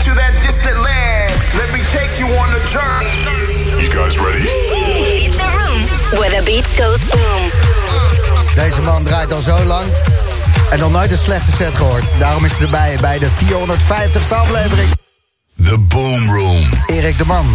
into that distant land. Let me take you on a journey. You guys ready? It's a room where the beat goes boom. Deze man draait al zo lang. En nog nooit een slechte set gehoord. Daarom is hij erbij bij de 450ste aflevering. The Boom Room. Erik de Man.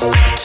Bye.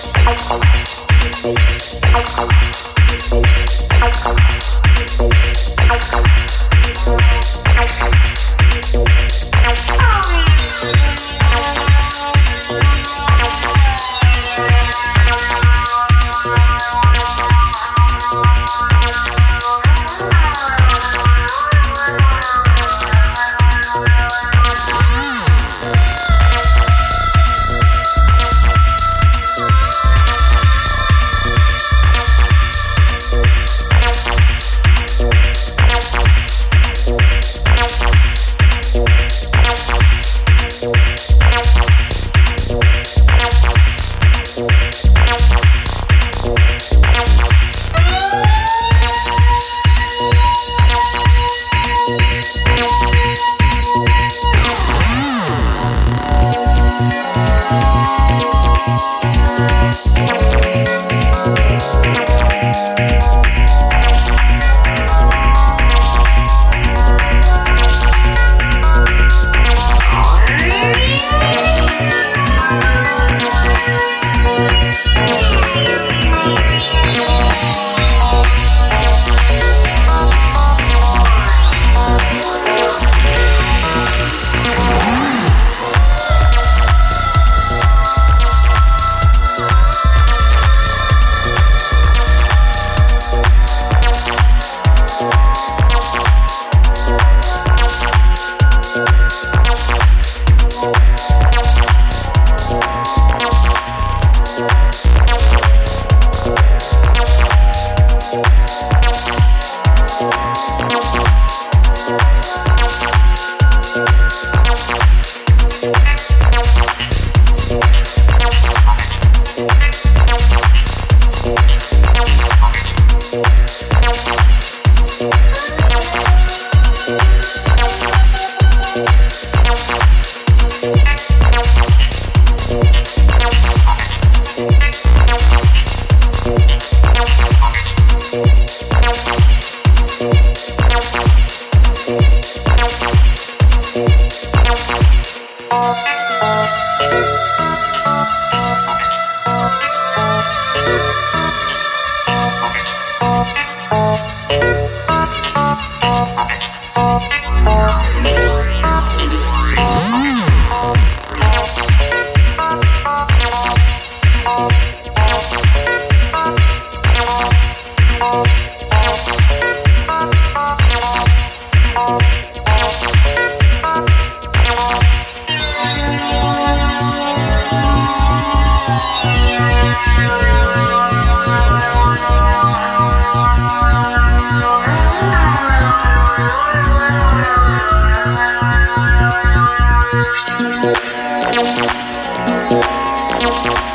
Grootmeester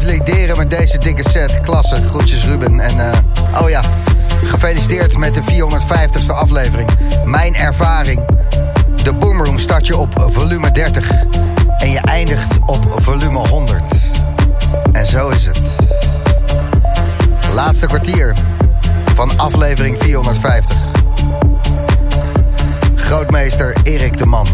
revalideren met deze dikke set. Klasse, groetjes Ruben. En uh, oh ja, gefeliciteerd met de 450ste aflevering. Mijn ervaring. De Boomroom start je op volume 30 en je eindigt op volume 100. En zo is het. Laatste kwartier van aflevering 450. Grootmeester Erik de Man.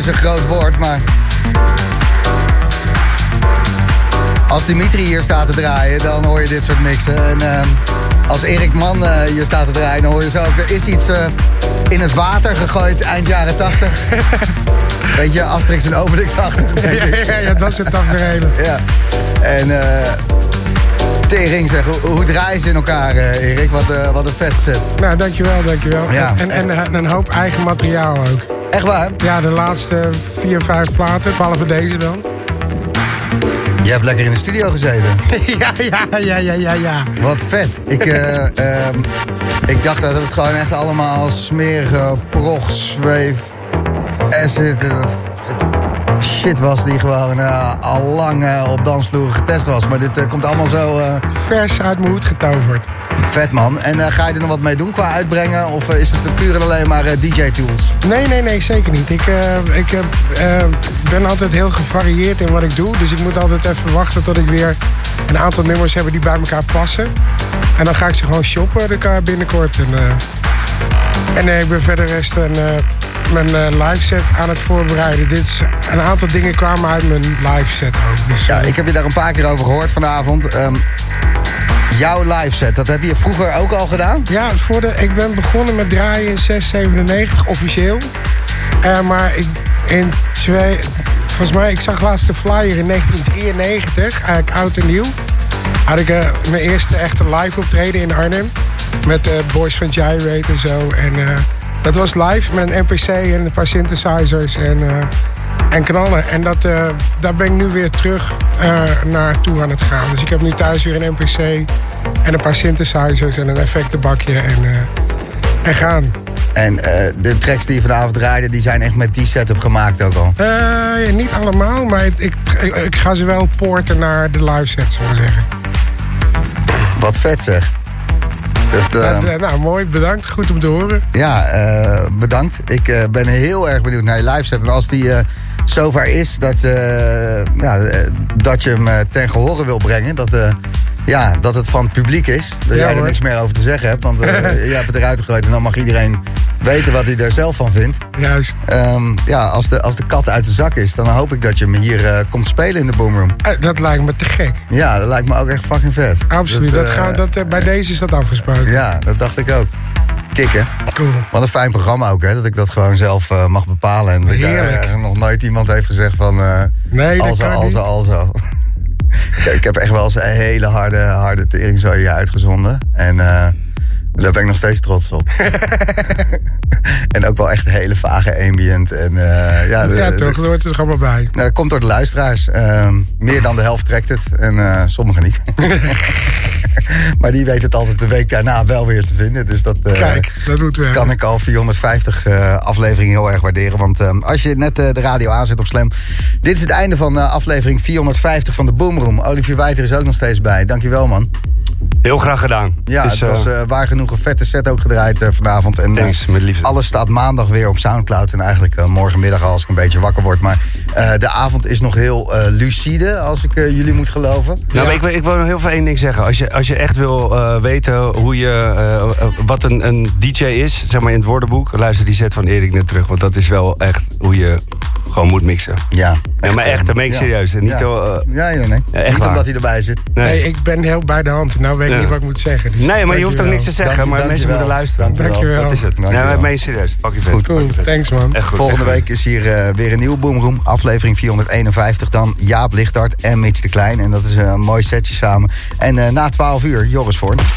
Is een groot woord, maar... Als Dimitri hier staat te draaien, dan hoor je dit soort mixen. En ehm, als Erik Man eh, hier staat te draaien, dan hoor je zo ook... Er is iets eh, in het water gegooid eind jaren 80. Weet je, Asterix en Obelix-achtig, denk ik. Ja, ja, dat soort tafereelen. Ja. En eh tering zeg, hoe, hoe draaien ze in elkaar, Erik? Wat, wat een vet set. Nou, dankjewel, dankjewel. Ja, en, en, en een hoop eigen materiaal ook. Echt waar? Ja, de laatste vier, vijf platen, behalve deze dan. Je hebt lekker in de studio gezeten. ja, ja, ja, ja, ja, ja. Wat vet. Ik, eh, ehm, ik dacht dat het gewoon echt allemaal smerige prog, zweef, acid eh, shit was die gewoon eh, al lang op dansvloeren getest was. Maar dit komt allemaal zo Vers uit mijn hoed getoverd. Vet, man. En eh, ga je er nog wat mee doen qua uitbrengen? Of eh, is het puur en alleen maar eh, DJ-tools? Nee, nee, nee, zeker niet. Ik, ik ben altijd heel gevarieerd in wat ik doe. Dus ik moet altijd even wachten tot ik weer een aantal nummers heb die bij elkaar passen. En dan ga ik ze gewoon shoppen binnenkort. En, en eh, ik ben verder rest een, mijn eh, live set aan het voorbereiden. Dit is, een aantal dingen kwamen uit mijn live set ook. Dus, Ja, eh, ik heb je daar een paar keer over gehoord vanavond. Ehm, jouw live set, dat heb je vroeger ook al gedaan? Ja, voor de, ik ben begonnen met draaien in 697, officieel. Eh, maar ik, in twee, volgens mij, ik zag laatst de flyer in 1993, eigenlijk oud en nieuw. Had ik mijn eerste echte live optreden in Arnhem. Met Boys van Gyrate en zo. En dat was live met een NPC en een paar synthesizers en, eh, en knallen. En dat, eh, daar ben ik nu weer terug eh, naartoe aan het gaan. Dus ik heb nu thuis weer een NPC en een paar synthesizers en een effectenbakje en, en gaan. En de tracks die je vanavond draaide, die zijn echt met die setup gemaakt ook al. Niet allemaal, maar ik, ik, ik ga ze wel poorten naar de live set, zullen we zeggen. Wat vet zeg. Dat, eh, Eh, nou, mooi, bedankt. Goed om te horen. ja, eh, bedankt. Ik ben heel erg benieuwd naar je live set. En als die zover is dat, ja, dat je hem ten gehore wil brengen, dat, ja, dat het van het publiek is. Dat Ja, jij er hoor. niks meer over te zeggen hebt. Want eh, je hebt het eruit gegooid en dan mag iedereen weten wat hij er zelf van vindt. Juist. Ehm, ja, als de, als de kat uit de zak is, dan hoop ik dat je me hier eh, komt spelen in de Boomroom. Eh, dat lijkt me te gek. Ja, dat lijkt me ook echt fucking vet. Absoluut. Dat gaan, dat, bij deze is dat afgesproken. Ja, dat dacht ik ook. Kikken. Cool. Wat een fijn programma ook, hè? Dat ik dat gewoon zelf mag bepalen. En dat ik, nog nooit iemand heeft gezegd van... Nee, dat alzo, alzo, alzo. Ik, heb echt wel eens een hele harde, harde hier uitgezonden. En eh, daar ben ik nog steeds trots op. en ook wel echt een hele vage ambient. En, eh, ja, de- Ja, toch, hoort er allemaal bij. nou, dat komt door de luisteraars. Ehm, meer dan de helft trekt het en eh, sommigen niet. maar die weten het altijd de week daarna wel weer te vinden. Dus dat eh, Kijk, dat doet kan ik al 450 eh, afleveringen heel erg waarderen. Want ehm, als je net eh, de radio aanzet op Slam... Dit is het einde van eh, aflevering 450 van de Boomroom. Olivier Wijter is ook nog steeds bij. Dankjewel, man. Heel graag gedaan. Ja, Dus, het was waar genoeg een vette set ook gedraaid eh, vanavond. En, eh, Thanks, met liefde. Alles staat maandag weer op Soundcloud. En eigenlijk eh, morgenmiddag al als ik een beetje wakker word. Maar eh, de avond is nog heel eh, lucide, als ik jullie moet geloven. Nou, maar ik, wil- ik wil nog heel veel één ding zeggen. Als je, als je echt wil eh, weten hoe je, wat een, een DJ is, zeg maar in het woordenboek, luister die set van Erik net terug. Want dat is wel echt hoe je gewoon moet mixen. Ja, Ja, maar echt, dat meen ik ja. serieus. En niet ja. ja, ja, nee. Ja, echt niet waar. omdat hij erbij zit. nee. Nee, ik ben heel bij de hand. Nou weet ik Ja. niet wat ik moet zeggen. Dus nee, maar je hoeft ook niks te zeggen. Dank je- maar mensen dankjewel. moeten luisteren. Dankjewel. Dat is het. Dankjewel. Nee, maar meen je serieus. Pak je vet. Goed. Cool, vet. thanks man. Echt goed. Volgende echt week is hier eh, weer een nieuwe Boomroom. Aflevering 451 dan. Jaap Lichtart en Mitch de Klein. En dat is eh, een mooi setje samen. En eh, na 12 uur, Joris Voorn.